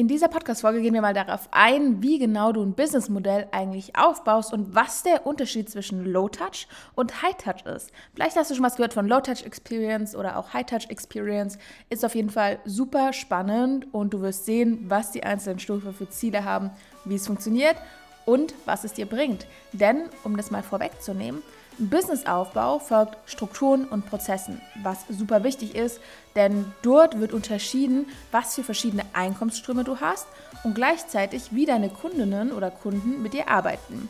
In dieser Podcast-Folge gehen wir mal darauf ein, wie genau du ein Businessmodell eigentlich aufbaust und was der Unterschied zwischen Low-Touch und High-Touch ist. Vielleicht hast du schon was gehört von Low-Touch-Experience oder auch High-Touch-Experience. Ist auf jeden Fall super spannend und du wirst sehen, was die einzelnen Stufen für Ziele haben, wie es funktioniert und was es dir bringt. Denn, um das mal vorwegzunehmen, Businessaufbau folgt Strukturen und Prozessen, was super wichtig ist, denn dort wird unterschieden, was für verschiedene Einkommensströme du hast und gleichzeitig, wie deine Kundinnen oder Kunden mit dir arbeiten.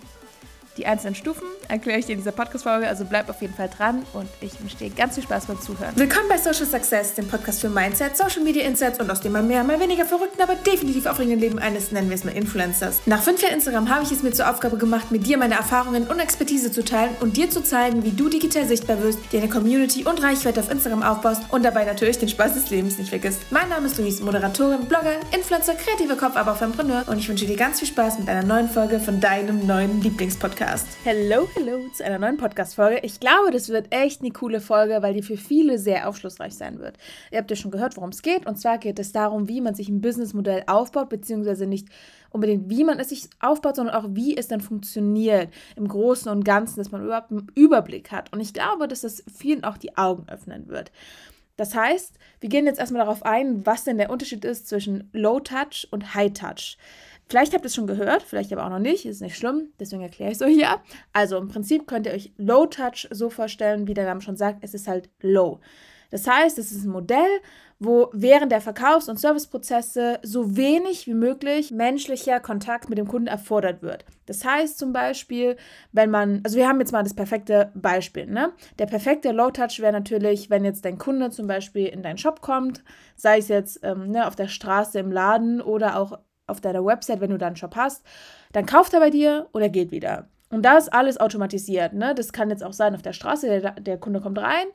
Die einzelnen Stufen erkläre ich dir in dieser Podcast-Folge, also bleib auf jeden Fall dran und ich wünsche dir ganz viel Spaß beim Zuhören. Willkommen bei Social Success, dem Podcast für Mindset, Social Media Insights und aus dem mal mehr, mal weniger verrückten, aber definitiv aufregenden Leben eines, nennen wir es mal Influencers. Nach fünf Jahren Instagram habe ich es mir zur Aufgabe gemacht, mit dir meine Erfahrungen und Expertise zu teilen und dir zu zeigen, wie du digital sichtbar wirst, dir eine Community und Reichweite auf Instagram aufbaust und dabei natürlich den Spaß des Lebens nicht vergisst. Mein Name ist Luis, Moderatorin, Blogger, Influencer, kreativer Kopf, aber auch Entrepreneur und ich wünsche dir ganz viel Spaß mit einer neuen Folge von deinem neuen Lieblingspodcast. Hello, hello zu einer neuen Podcast-Folge. Ich glaube, das wird echt eine coole Folge, weil die für viele sehr aufschlussreich sein wird. Ihr habt ja schon gehört, worum es geht. Und zwar geht es darum, wie man sich ein Businessmodell aufbaut, beziehungsweise nicht unbedingt, wie man es sich aufbaut, sondern auch, wie es dann funktioniert im Großen und Ganzen, dass man überhaupt einen Überblick hat. Und ich glaube, dass das vielen auch die Augen öffnen wird. Das heißt, wir gehen jetzt erstmal darauf ein, was denn der Unterschied ist zwischen Low Touch und High Touch. Vielleicht habt ihr es schon gehört, vielleicht aber auch noch nicht, ist nicht schlimm, deswegen erkläre ich es euch hier. Also im Prinzip könnt ihr euch Low Touch so vorstellen, wie der Name schon sagt, es ist halt low. Das heißt, es ist ein Modell, wo während der Verkaufs- und Serviceprozesse so wenig wie möglich menschlicher Kontakt mit dem Kunden erfordert wird. Das heißt zum Beispiel, wenn man, also wir haben jetzt mal das perfekte Beispiel, ne? Der perfekte Low-Touch wäre natürlich, wenn jetzt dein Kunde zum Beispiel in deinen Shop kommt, sei es jetzt ähm, ne, auf der Straße im Laden oder auch auf deiner Website, wenn du da einen Shop hast, dann kauft er bei dir und er geht wieder. Und da ist alles automatisiert. Ne? Das kann jetzt auch sein auf der Straße, der, der Kunde kommt rein,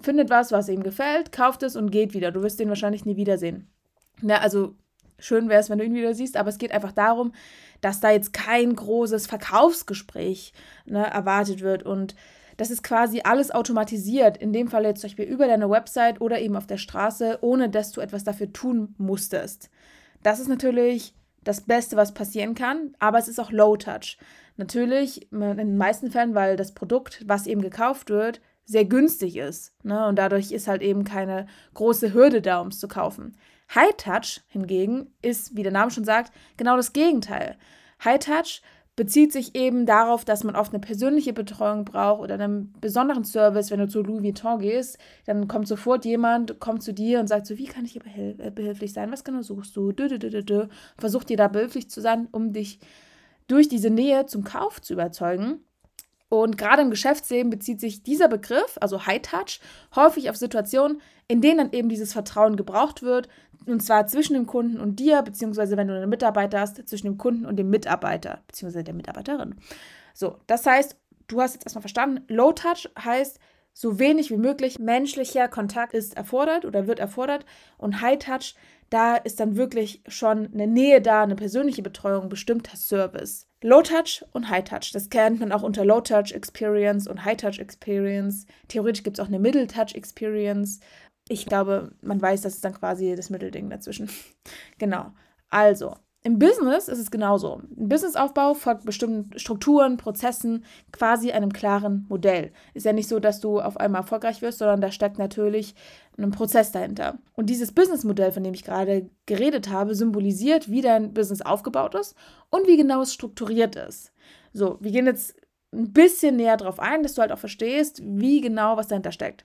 findet was, was ihm gefällt, kauft es und geht wieder. Du wirst den wahrscheinlich nie wiedersehen. Ja, also schön wäre es, wenn du ihn wieder siehst, aber es geht einfach darum, dass da jetzt kein großes Verkaufsgespräch ne, erwartet wird und das ist quasi alles automatisiert. In dem Fall jetzt zum Beispiel über deine Website oder eben auf der Straße, ohne dass du etwas dafür tun musstest. Das ist natürlich das Beste, was passieren kann, aber es ist auch Low Touch. Natürlich in den meisten Fällen, weil das Produkt, was eben gekauft wird, sehr günstig ist. Ne? Und dadurch ist halt eben keine große Hürde da, um es zu kaufen. High Touch hingegen ist, wie der Name schon sagt, genau das Gegenteil. High Touch bezieht sich eben darauf, dass man oft eine persönliche Betreuung braucht oder einen besonderen Service. Wenn du zu Louis Vuitton gehst, dann kommt sofort jemand, kommt zu dir und sagt so, wie kann ich dir behil äh, behilflich sein? Was genau suchst du? Dö, dö, dö, dö. Versuch dir da behilflich zu sein, um dich durch diese Nähe zum Kauf zu überzeugen. Und gerade im Geschäftsleben bezieht sich dieser Begriff, also High Touch, häufig auf Situationen, in denen dann eben dieses Vertrauen gebraucht wird, und zwar zwischen dem Kunden und dir, beziehungsweise wenn du einen Mitarbeiter hast, zwischen dem Kunden und dem Mitarbeiter, beziehungsweise der Mitarbeiterin. So, das heißt, du hast jetzt erstmal verstanden, Low Touch heißt, so wenig wie möglich menschlicher Kontakt ist erfordert oder wird erfordert und High Touch, da ist dann wirklich schon eine Nähe da, eine persönliche Betreuung, bestimmter Service. Low Touch und High Touch. Das kennt man auch unter Low Touch Experience und High Touch Experience. Theoretisch gibt es auch eine Middle Touch Experience. Ich glaube, man weiß, das ist dann quasi das Mittelding dazwischen. genau. Also, im Business ist es genauso. Ein Businessaufbau folgt bestimmten Strukturen, Prozessen, quasi einem klaren Modell. Ist ja nicht so, dass du auf einmal erfolgreich wirst, sondern da steckt natürlich ein Prozess dahinter. Und dieses Businessmodell, von dem ich gerade geredet habe, symbolisiert, wie dein Business aufgebaut ist und wie genau es strukturiert ist. So, wir gehen jetzt ein bisschen näher darauf ein, dass du halt auch verstehst, wie genau was dahinter steckt.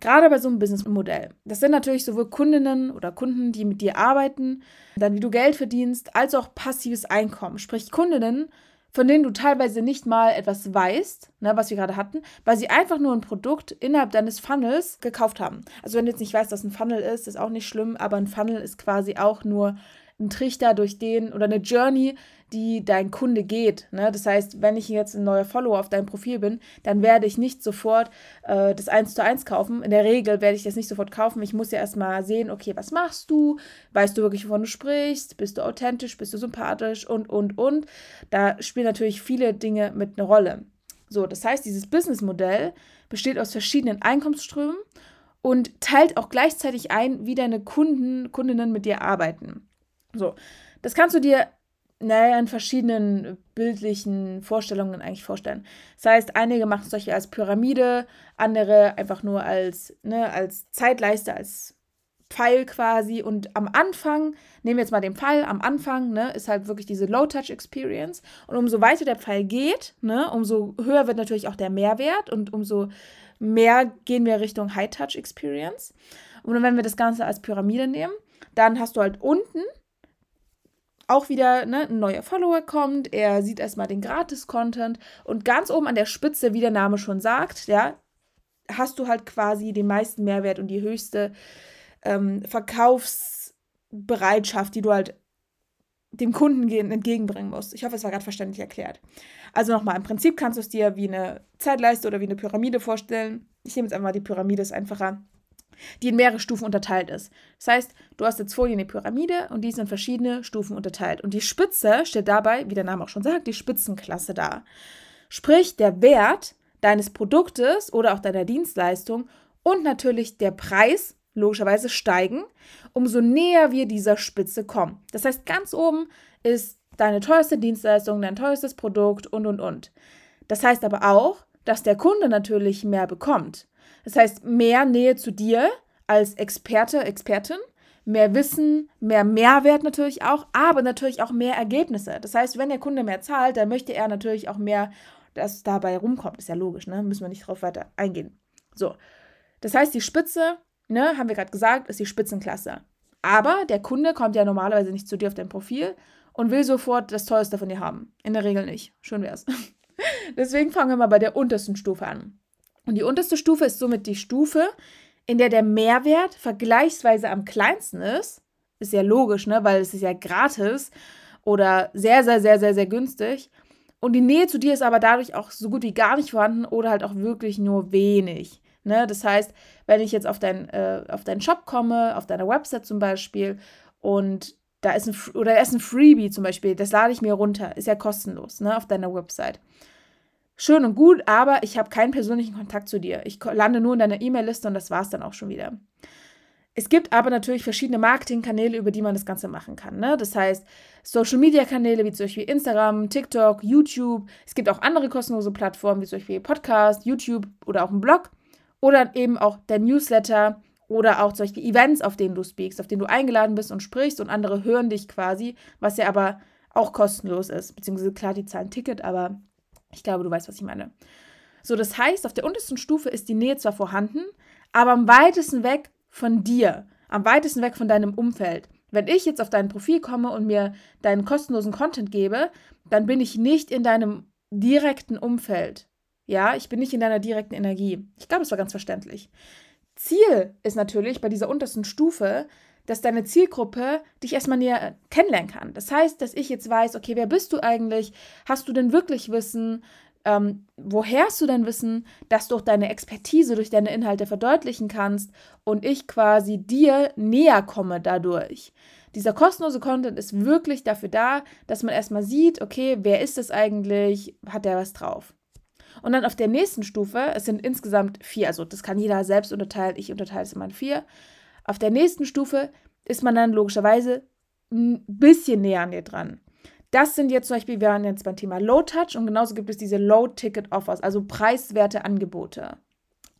Gerade bei so einem Businessmodell. Das sind natürlich sowohl Kundinnen oder Kunden, die mit dir arbeiten, dann wie du Geld verdienst, als auch passives Einkommen. Sprich Kundinnen, von denen du teilweise nicht mal etwas weißt, ne, was wir gerade hatten, weil sie einfach nur ein Produkt innerhalb deines Funnels gekauft haben. Also wenn du jetzt nicht weißt, was ein Funnel ist, ist auch nicht schlimm, aber ein Funnel ist quasi auch nur ein Trichter durch den oder eine Journey, die dein Kunde geht. Ne? Das heißt, wenn ich jetzt ein neuer Follower auf deinem Profil bin, dann werde ich nicht sofort äh, das 1 zu 1 kaufen. In der Regel werde ich das nicht sofort kaufen. Ich muss ja erstmal sehen, okay, was machst du? Weißt du wirklich, wovon du sprichst? Bist du authentisch? Bist du sympathisch? Und, und, und. Da spielen natürlich viele Dinge mit eine Rolle. So, das heißt, dieses Businessmodell besteht aus verschiedenen Einkommensströmen und teilt auch gleichzeitig ein, wie deine Kunden, Kundinnen mit dir arbeiten. So, das kannst du dir naja, in verschiedenen bildlichen Vorstellungen eigentlich vorstellen. Das heißt, einige machen es solche als Pyramide, andere einfach nur als, ne, als Zeitleiste, als Pfeil quasi. Und am Anfang, nehmen wir jetzt mal den Pfeil, am Anfang ne, ist halt wirklich diese Low-Touch-Experience. Und umso weiter der Pfeil geht, ne, umso höher wird natürlich auch der Mehrwert und umso mehr gehen wir Richtung High-Touch-Experience. Und wenn wir das Ganze als Pyramide nehmen, dann hast du halt unten auch wieder ne, ein neuer Follower kommt, er sieht erstmal den Gratis-Content und ganz oben an der Spitze, wie der Name schon sagt, ja, hast du halt quasi den meisten Mehrwert und die höchste ähm, Verkaufsbereitschaft, die du halt dem Kunden entgegenbringen musst. Ich hoffe, es war gerade verständlich erklärt. Also nochmal, im Prinzip kannst du es dir wie eine Zeitleiste oder wie eine Pyramide vorstellen. Ich nehme jetzt einfach mal die Pyramide, ist einfacher, die in mehrere Stufen unterteilt ist. Das heißt, du hast jetzt vor dir eine Pyramide und die ist in verschiedene Stufen unterteilt. Und die Spitze stellt dabei, wie der Name auch schon sagt, die Spitzenklasse dar. Sprich, der Wert deines Produktes oder auch deiner Dienstleistung und natürlich der Preis logischerweise steigen, umso näher wir dieser Spitze kommen. Das heißt, ganz oben ist deine teuerste Dienstleistung, dein teuerstes Produkt und, und, und. Das heißt aber auch, dass der Kunde natürlich mehr bekommt. Das heißt, mehr Nähe zu dir als Experte, Expertin, mehr Wissen, mehr Mehrwert natürlich auch, aber natürlich auch mehr Ergebnisse. Das heißt, wenn der Kunde mehr zahlt, dann möchte er natürlich auch mehr, dass dabei rumkommt. Ist ja logisch, ne? Müssen wir nicht drauf weiter eingehen. So. Das heißt, die Spitze ne, haben wir gerade gesagt, ist die Spitzenklasse. Aber der Kunde kommt ja normalerweise nicht zu dir auf dein Profil und will sofort das Teuerste von dir haben. In der Regel nicht. Schön wär's. Deswegen fangen wir mal bei der untersten Stufe an. Und die unterste Stufe ist somit die Stufe, in der der Mehrwert vergleichsweise am kleinsten ist. Ist ja logisch, ne? Weil es ist ja gratis oder sehr, sehr, sehr, sehr, sehr günstig. Und die Nähe zu dir ist aber dadurch auch so gut wie gar nicht vorhanden oder halt auch wirklich nur wenig. Ne? Das heißt, wenn ich jetzt auf, dein, äh, auf deinen Shop komme, auf deiner Website zum Beispiel, und da ist ein, oder da ist ein Freebie zum Beispiel, das lade ich mir runter, ist ja kostenlos, ne, auf deiner Website. Schön und gut, aber ich habe keinen persönlichen Kontakt zu dir. Ich lande nur in deiner E-Mail-Liste und das war es dann auch schon wieder. Es gibt aber natürlich verschiedene Marketingkanäle, über die man das Ganze machen kann. Ne? Das heißt, Social-Media-Kanäle wie zum Beispiel Instagram, TikTok, YouTube. Es gibt auch andere kostenlose Plattformen wie zum Beispiel Podcast, YouTube oder auch ein Blog. Oder eben auch der Newsletter oder auch solche Events, auf denen du speakst, auf denen du eingeladen bist und sprichst und andere hören dich quasi, was ja aber auch kostenlos ist. Beziehungsweise klar, die zahlen Ticket, aber ich glaube, du weißt, was ich meine. So, das heißt, auf der untersten Stufe ist die Nähe zwar vorhanden, aber am weitesten weg von dir, am weitesten weg von deinem Umfeld. Wenn ich jetzt auf dein Profil komme und mir deinen kostenlosen Content gebe, dann bin ich nicht in deinem direkten Umfeld. Ja, ich bin nicht in deiner direkten Energie. Ich glaube, es war ganz verständlich. Ziel ist natürlich bei dieser untersten Stufe, dass deine Zielgruppe dich erstmal näher kennenlernen kann. Das heißt, dass ich jetzt weiß, okay, wer bist du eigentlich? Hast du denn wirklich Wissen? Ähm, woher hast du denn Wissen, dass du auch deine Expertise durch deine Inhalte verdeutlichen kannst und ich quasi dir näher komme dadurch? Dieser kostenlose Content ist wirklich dafür da, dass man erstmal sieht, okay, wer ist das eigentlich? Hat der was drauf? Und dann auf der nächsten Stufe, es sind insgesamt vier, also das kann jeder selbst unterteilen, ich unterteile es immer in vier. Auf der nächsten Stufe ist man dann logischerweise ein bisschen näher an dir dran. Das sind jetzt zum Beispiel, wir waren jetzt beim Thema Low Touch und genauso gibt es diese Low Ticket Offers, also preiswerte Angebote.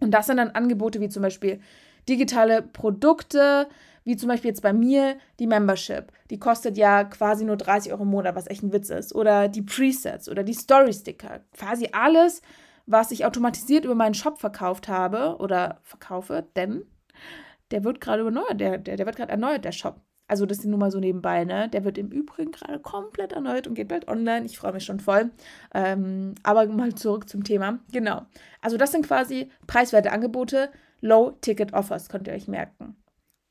Und das sind dann Angebote wie zum Beispiel digitale Produkte, wie zum Beispiel jetzt bei mir die Membership. Die kostet ja quasi nur 30 Euro im Monat, was echt ein Witz ist. Oder die Presets oder die Story-Sticker. Quasi alles, was ich automatisiert über meinen Shop verkauft habe oder verkaufe, denn der wird gerade erneuert, der, der, der wird gerade erneuert, der Shop. Also das ist nur mal so nebenbei, ne? Der wird im Übrigen gerade komplett erneuert und geht bald online. Ich freue mich schon voll. Ähm, aber mal zurück zum Thema. Genau. Also das sind quasi preiswerte Angebote, Low-Ticket-Offers, könnt ihr euch merken.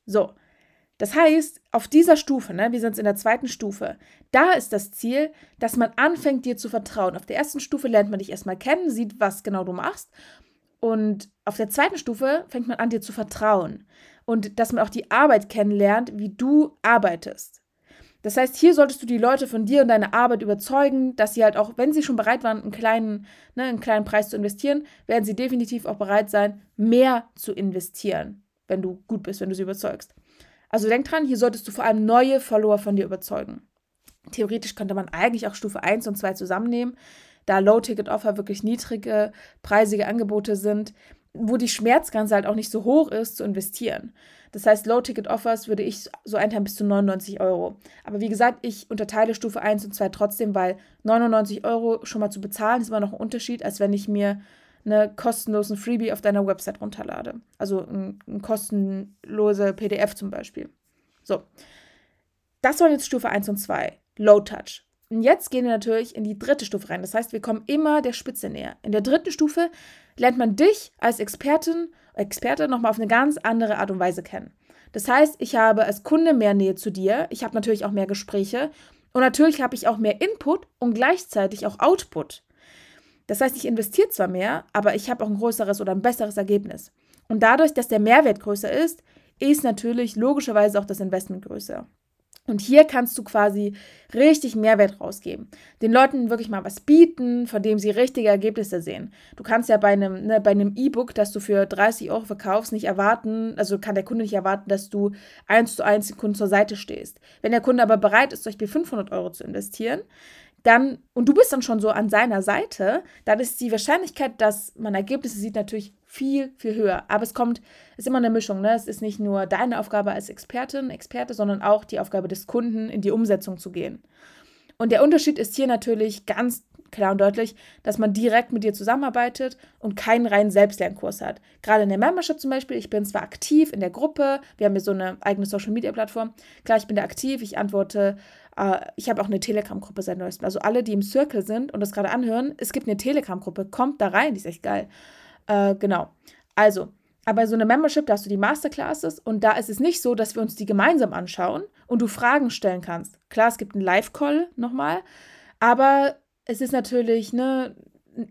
So, das heißt, auf dieser Stufe, ne, wir sind in der zweiten Stufe, da ist das Ziel, dass man anfängt, dir zu vertrauen. Auf der ersten Stufe lernt man dich erstmal kennen, sieht, was genau du machst. Und auf der zweiten Stufe fängt man an, dir zu vertrauen. Und dass man auch die Arbeit kennenlernt, wie du arbeitest. Das heißt, hier solltest du die Leute von dir und deiner Arbeit überzeugen, dass sie halt auch, wenn sie schon bereit waren, einen kleinen, ne, einen kleinen Preis zu investieren, werden sie definitiv auch bereit sein, mehr zu investieren, wenn du gut bist, wenn du sie überzeugst. Also denk dran, hier solltest du vor allem neue Follower von dir überzeugen. Theoretisch könnte man eigentlich auch Stufe 1 und 2 zusammennehmen, da Low-Ticket-Offer wirklich niedrige, preisige Angebote sind, wo die Schmerzgrenze halt auch nicht so hoch ist, zu investieren. Das heißt, Low-Ticket-Offers würde ich so einteilen bis zu 99 Euro. Aber wie gesagt, ich unterteile Stufe 1 und 2 trotzdem, weil 99 Euro schon mal zu bezahlen ist immer noch ein Unterschied, als wenn ich mir eine kostenlosen Freebie auf deiner Website runterlade. Also ein, ein kostenlose PDF zum Beispiel. So. Das waren jetzt Stufe 1 und 2. Low Touch. Und jetzt gehen wir natürlich in die dritte Stufe rein. Das heißt, wir kommen immer der Spitze näher. In der dritten Stufe lernt man dich als Expertin, Experte nochmal auf eine ganz andere Art und Weise kennen. Das heißt, ich habe als Kunde mehr Nähe zu dir, ich habe natürlich auch mehr Gespräche und natürlich habe ich auch mehr Input und gleichzeitig auch Output. Das heißt, ich investiere zwar mehr, aber ich habe auch ein größeres oder ein besseres Ergebnis. Und dadurch, dass der Mehrwert größer ist, ist natürlich logischerweise auch das Investment größer. Und hier kannst du quasi richtig Mehrwert rausgeben. Den Leuten wirklich mal was bieten, von dem sie richtige Ergebnisse sehen. Du kannst ja bei einem ne, bei einem E-Book, das du für 30 Euro verkaufst, nicht erwarten, also kann der Kunde nicht erwarten, dass du eins zu eins dem Kunden zur Seite stehst. Wenn der Kunde aber bereit ist, zum Beispiel 500 Euro zu investieren, dann, und du bist dann schon so an seiner Seite, dann ist die Wahrscheinlichkeit, dass man Ergebnisse sieht, natürlich viel, viel höher. Aber es kommt, es ist immer eine Mischung. Ne? Es ist nicht nur deine Aufgabe als Expertin, Experte, sondern auch die Aufgabe des Kunden, in die Umsetzung zu gehen. Und der Unterschied ist hier natürlich ganz klar und deutlich, dass man direkt mit dir zusammenarbeitet und keinen reinen Selbstlernkurs hat. Gerade in der Membership zum Beispiel, ich bin zwar aktiv in der Gruppe, wir haben hier so eine eigene Social-Media-Plattform, klar, ich bin da aktiv, ich antworte äh, ich habe auch eine Telegram-Gruppe seit neuestem. Also alle, die im Circle sind und das gerade anhören, es gibt eine Telegram-Gruppe, kommt da rein, die ist echt geil. Äh, genau. Also, aber so eine Membership, da hast du die Masterclasses und da ist es nicht so, dass wir uns die gemeinsam anschauen und du Fragen stellen kannst. Klar, es gibt einen Live-Call nochmal, aber es ist natürlich ne,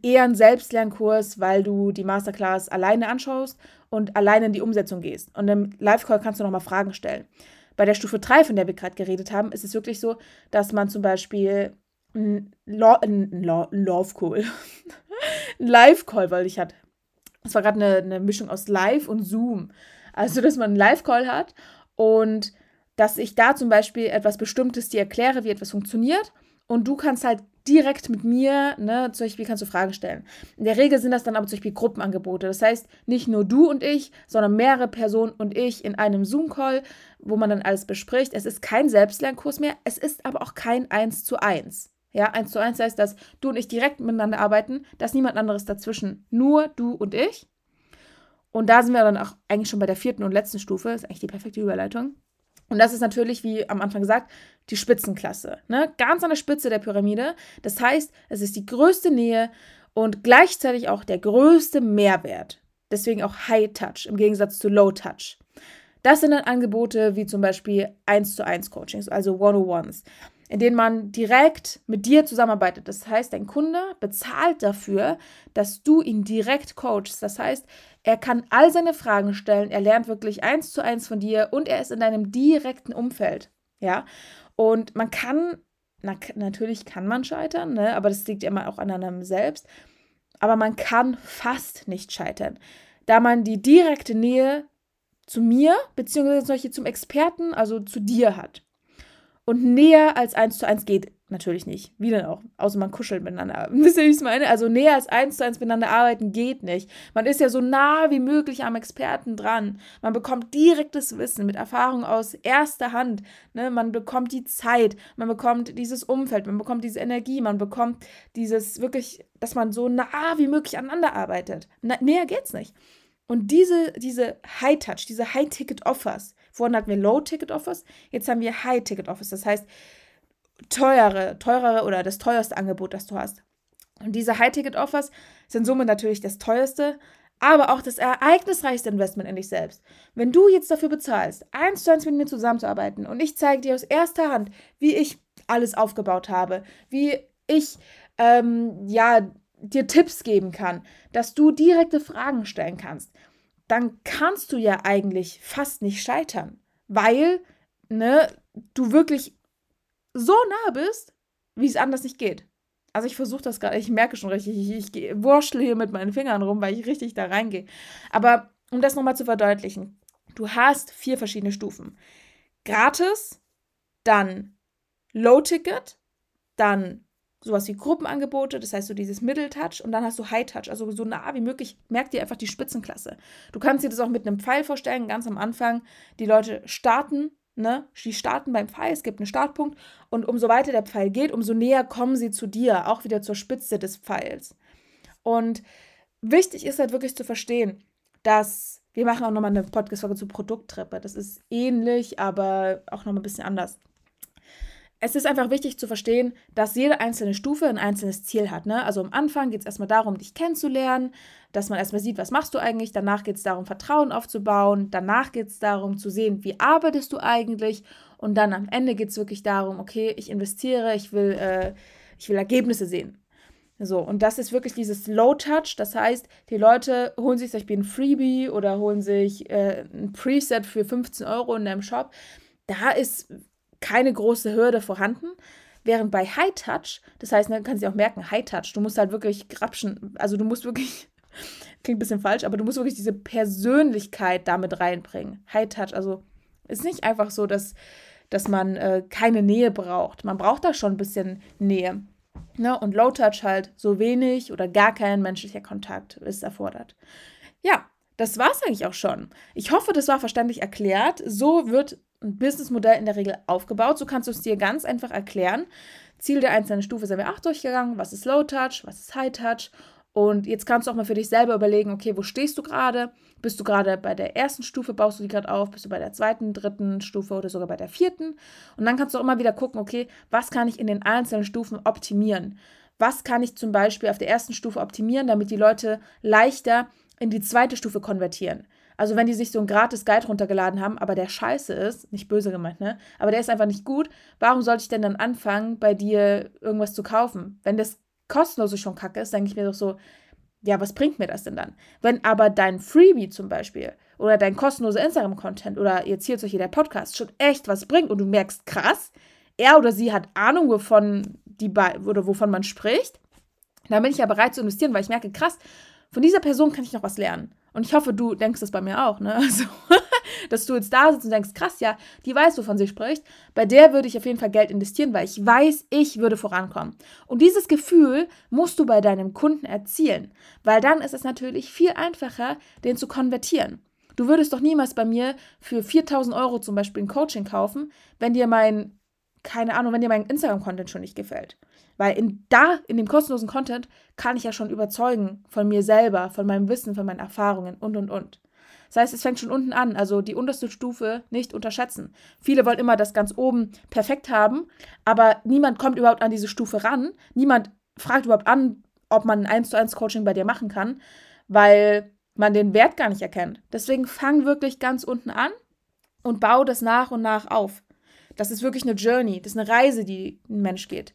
eher ein Selbstlernkurs, weil du die Masterclass alleine anschaust und alleine in die Umsetzung gehst. Und im Live-Call kannst du nochmal Fragen stellen. Bei der Stufe 3, von der wir gerade geredet haben, ist es wirklich so, dass man zum Beispiel ein, ein, Love Call, ein Live Call, weil ich hatte. Das war gerade eine, eine Mischung aus Live und Zoom. Also, dass man einen Live Call hat und dass ich da zum Beispiel etwas Bestimmtes dir erkläre, wie etwas funktioniert. Und du kannst halt direkt mit mir, ne, zum Beispiel kannst du Fragen stellen. In der Regel sind das dann aber zum Beispiel Gruppenangebote. Das heißt, nicht nur du und ich, sondern mehrere Personen und ich in einem Zoom-Call, wo man dann alles bespricht. Es ist kein Selbstlernkurs mehr, es ist aber auch kein 1 zu 1. Ja, 1 zu 1 heißt, dass du und ich direkt miteinander arbeiten, dass niemand anderes dazwischen, nur du und ich. Und da sind wir dann auch eigentlich schon bei der vierten und letzten Stufe, das ist eigentlich die perfekte Überleitung. Und das ist natürlich, wie am Anfang gesagt, die Spitzenklasse. Ne? Ganz an der Spitze der Pyramide. Das heißt, es ist die größte Nähe und gleichzeitig auch der größte Mehrwert. Deswegen auch High Touch im Gegensatz zu Low Touch. Das sind dann Angebote wie zum Beispiel 1 zu 1 Coachings, also One-on-Ones, in denen man direkt mit dir zusammenarbeitet. Das heißt, dein Kunde bezahlt dafür, dass du ihn direkt coachst. Das heißt, er kann all seine Fragen stellen, er lernt wirklich eins zu eins von dir und er ist in deinem direkten Umfeld. Ja, und man kann, na, natürlich kann man scheitern, ne? aber das liegt immer auch an einem selbst. Aber man kann fast nicht scheitern, da man die direkte Nähe zu mir, beziehungsweise zum Experten, also zu dir hat. Und näher als eins zu eins geht Natürlich nicht. Wie denn auch? Außer man kuschelt miteinander. Wisst ihr, wie ich es meine? Also näher als eins zu eins miteinander arbeiten geht nicht. Man ist ja so nah wie möglich am Experten dran. Man bekommt direktes Wissen mit Erfahrung aus erster Hand. Ne? Man bekommt die Zeit, man bekommt dieses Umfeld, man bekommt diese Energie, man bekommt dieses wirklich, dass man so nah wie möglich aneinander arbeitet. Na, näher geht's nicht. Und diese, diese High-Touch, diese High-Ticket-Offers, vorhin hatten wir Low-Ticket-Offers, jetzt haben wir High-Ticket-Offers. Das heißt, teurere, teurere oder das teuerste Angebot, das du hast. Und diese High-Ticket-Offers sind somit natürlich das teuerste, aber auch das ereignisreichste Investment in dich selbst. Wenn du jetzt dafür bezahlst, eins zu eins mit mir zusammenzuarbeiten und ich zeige dir aus erster Hand, wie ich alles aufgebaut habe, wie ich ähm, ja dir Tipps geben kann, dass du direkte Fragen stellen kannst, dann kannst du ja eigentlich fast nicht scheitern, weil ne, du wirklich so nah bist, wie es anders nicht geht. Also ich versuche das gerade, ich merke schon richtig, ich, ich wurschtle hier mit meinen Fingern rum, weil ich richtig da reingehe. Aber um das nochmal zu verdeutlichen, du hast vier verschiedene Stufen. gratis, dann Low Ticket, dann sowas wie Gruppenangebote, das heißt so dieses Middle Touch und dann hast du High Touch, also so nah wie möglich, merkt dir einfach die Spitzenklasse. Du kannst dir das auch mit einem Pfeil vorstellen, ganz am Anfang. Die Leute starten, ne? Die starten beim Pfeil, es gibt einen Startpunkt und umso weiter der Pfeil geht, umso näher kommen sie zu dir, auch wieder zur Spitze des Pfeils. Und wichtig ist halt wirklich zu verstehen, dass wir machen auch nochmal eine Podcast-Folge zu Produkttreppe. Das ist ähnlich, aber auch nochmal ein bisschen anders es ist einfach wichtig zu verstehen, dass jede einzelne Stufe ein einzelnes Ziel hat. Ne? Also am Anfang geht es erstmal darum, dich kennenzulernen, dass man erstmal sieht, was machst du eigentlich. Danach geht es darum, Vertrauen aufzubauen. Danach geht es darum, zu sehen, wie arbeitest du eigentlich. Und dann am Ende geht es wirklich darum, okay, ich investiere, ich will, äh, ich will Ergebnisse sehen. So, und das ist wirklich dieses Low Touch. Das heißt, die Leute holen sich zum Beispiel ein Freebie oder holen sich äh, ein Preset für 15 Euro in deinem Shop. Da ist keine große Hürde vorhanden. Während bei High Touch, das heißt, man kann sich auch merken, High Touch, du musst halt wirklich grapschen, also du musst wirklich, klingt ein bisschen falsch, aber du musst wirklich diese Persönlichkeit damit reinbringen. High Touch, also ist nicht einfach so, dass, dass man äh, keine Nähe braucht. Man braucht da schon ein bisschen Nähe. Ne? Und Low Touch halt so wenig oder gar kein menschlicher Kontakt ist erfordert. Ja, das war es eigentlich auch schon. Ich hoffe, das war verständlich erklärt. So wird ein Businessmodell in der Regel aufgebaut. So kannst du es dir ganz einfach erklären. Ziel der einzelnen Stufe sind wir auch durchgegangen. Was ist Low Touch? Was ist High Touch? Und jetzt kannst du auch mal für dich selber überlegen, okay, wo stehst du gerade? Bist du gerade bei der ersten Stufe, baust du die gerade auf? Bist du bei der zweiten, dritten Stufe oder sogar bei der vierten? Und dann kannst du auch immer wieder gucken, okay, was kann ich in den einzelnen Stufen optimieren? Was kann ich zum Beispiel auf der ersten Stufe optimieren, damit die Leute leichter in die zweite Stufe konvertieren? Also wenn die sich so einen gratis Guide runtergeladen haben, aber der scheiße ist, nicht böse gemeint, ne? Aber der ist einfach nicht gut, warum sollte ich denn dann anfangen, bei dir irgendwas zu kaufen? Wenn das kostenlose schon kacke ist, denke ich mir doch so, ja, was bringt mir das denn dann? Wenn aber dein Freebie zum Beispiel oder dein kostenloser Instagram-Content oder jetzt hier hier der Podcast schon echt was bringt und du merkst, krass, er oder sie hat Ahnung, wovon, die oder wovon man spricht, dann bin ich ja bereit zu investieren, weil ich merke, krass, von dieser Person kann ich noch was lernen. Und ich hoffe, du denkst das bei mir auch, ne? Also, dass du jetzt da sitzt und denkst, krass, ja, die weiß, wovon sie spricht. Bei der würde ich auf jeden Fall Geld investieren, weil ich weiß, ich würde vorankommen. Und dieses Gefühl musst du bei deinem Kunden erzielen, weil dann ist es natürlich viel einfacher, den zu konvertieren. Du würdest doch niemals bei mir für 4000 Euro zum Beispiel ein Coaching kaufen, wenn dir mein, keine Ahnung, wenn dir mein Instagram-Content schon nicht gefällt. Weil in da, in dem kostenlosen Content, kann ich ja schon überzeugen von mir selber, von meinem Wissen, von meinen Erfahrungen und und und. Das heißt, es fängt schon unten an, also die unterste Stufe nicht unterschätzen. Viele wollen immer das ganz oben perfekt haben, aber niemand kommt überhaupt an diese Stufe ran. Niemand fragt überhaupt an, ob man ein 1 zu 1 Coaching bei dir machen kann, weil man den Wert gar nicht erkennt. Deswegen fang wirklich ganz unten an und bau das nach und nach auf. Das ist wirklich eine Journey, das ist eine Reise, die ein Mensch geht.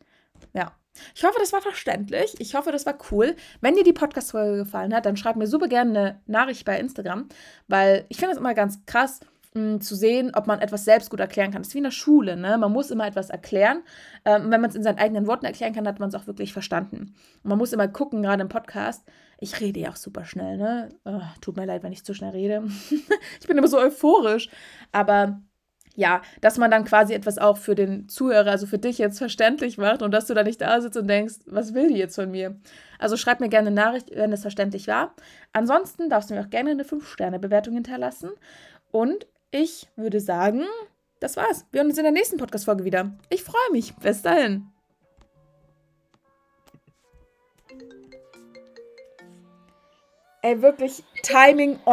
Ja. Ich hoffe, das war verständlich. Ich hoffe, das war cool. Wenn dir die Podcast-Folge gefallen hat, dann schreib mir super gerne eine Nachricht bei Instagram, weil ich finde es immer ganz krass, mh, hm, zu sehen, ob man etwas selbst gut erklären kann. Das ist wie in der Schule, ne? Man muss immer etwas erklären. Ähm, wenn man es in seinen eigenen Worten erklären kann, hat man es auch wirklich verstanden. Und man muss immer gucken, gerade im Podcast. Ich rede ja auch super schnell, ne? Oh, tut mir leid, wenn ich zu schnell rede. ich bin immer so euphorisch. Aber ja, dass man dann quasi etwas auch für den Zuhörer, also für dich jetzt verständlich macht und dass du da nicht da sitzt und denkst, was will die jetzt von mir? Also schreib mir gerne eine Nachricht, wenn es verständlich war. Ansonsten darfst du mir auch gerne eine 5-Sterne-Bewertung hinterlassen. Und ich würde sagen, das war's. Wir hören uns in der nächsten Podcast-Folge wieder. Ich freue mich. Bis dahin. Ey, wirklich Timing on.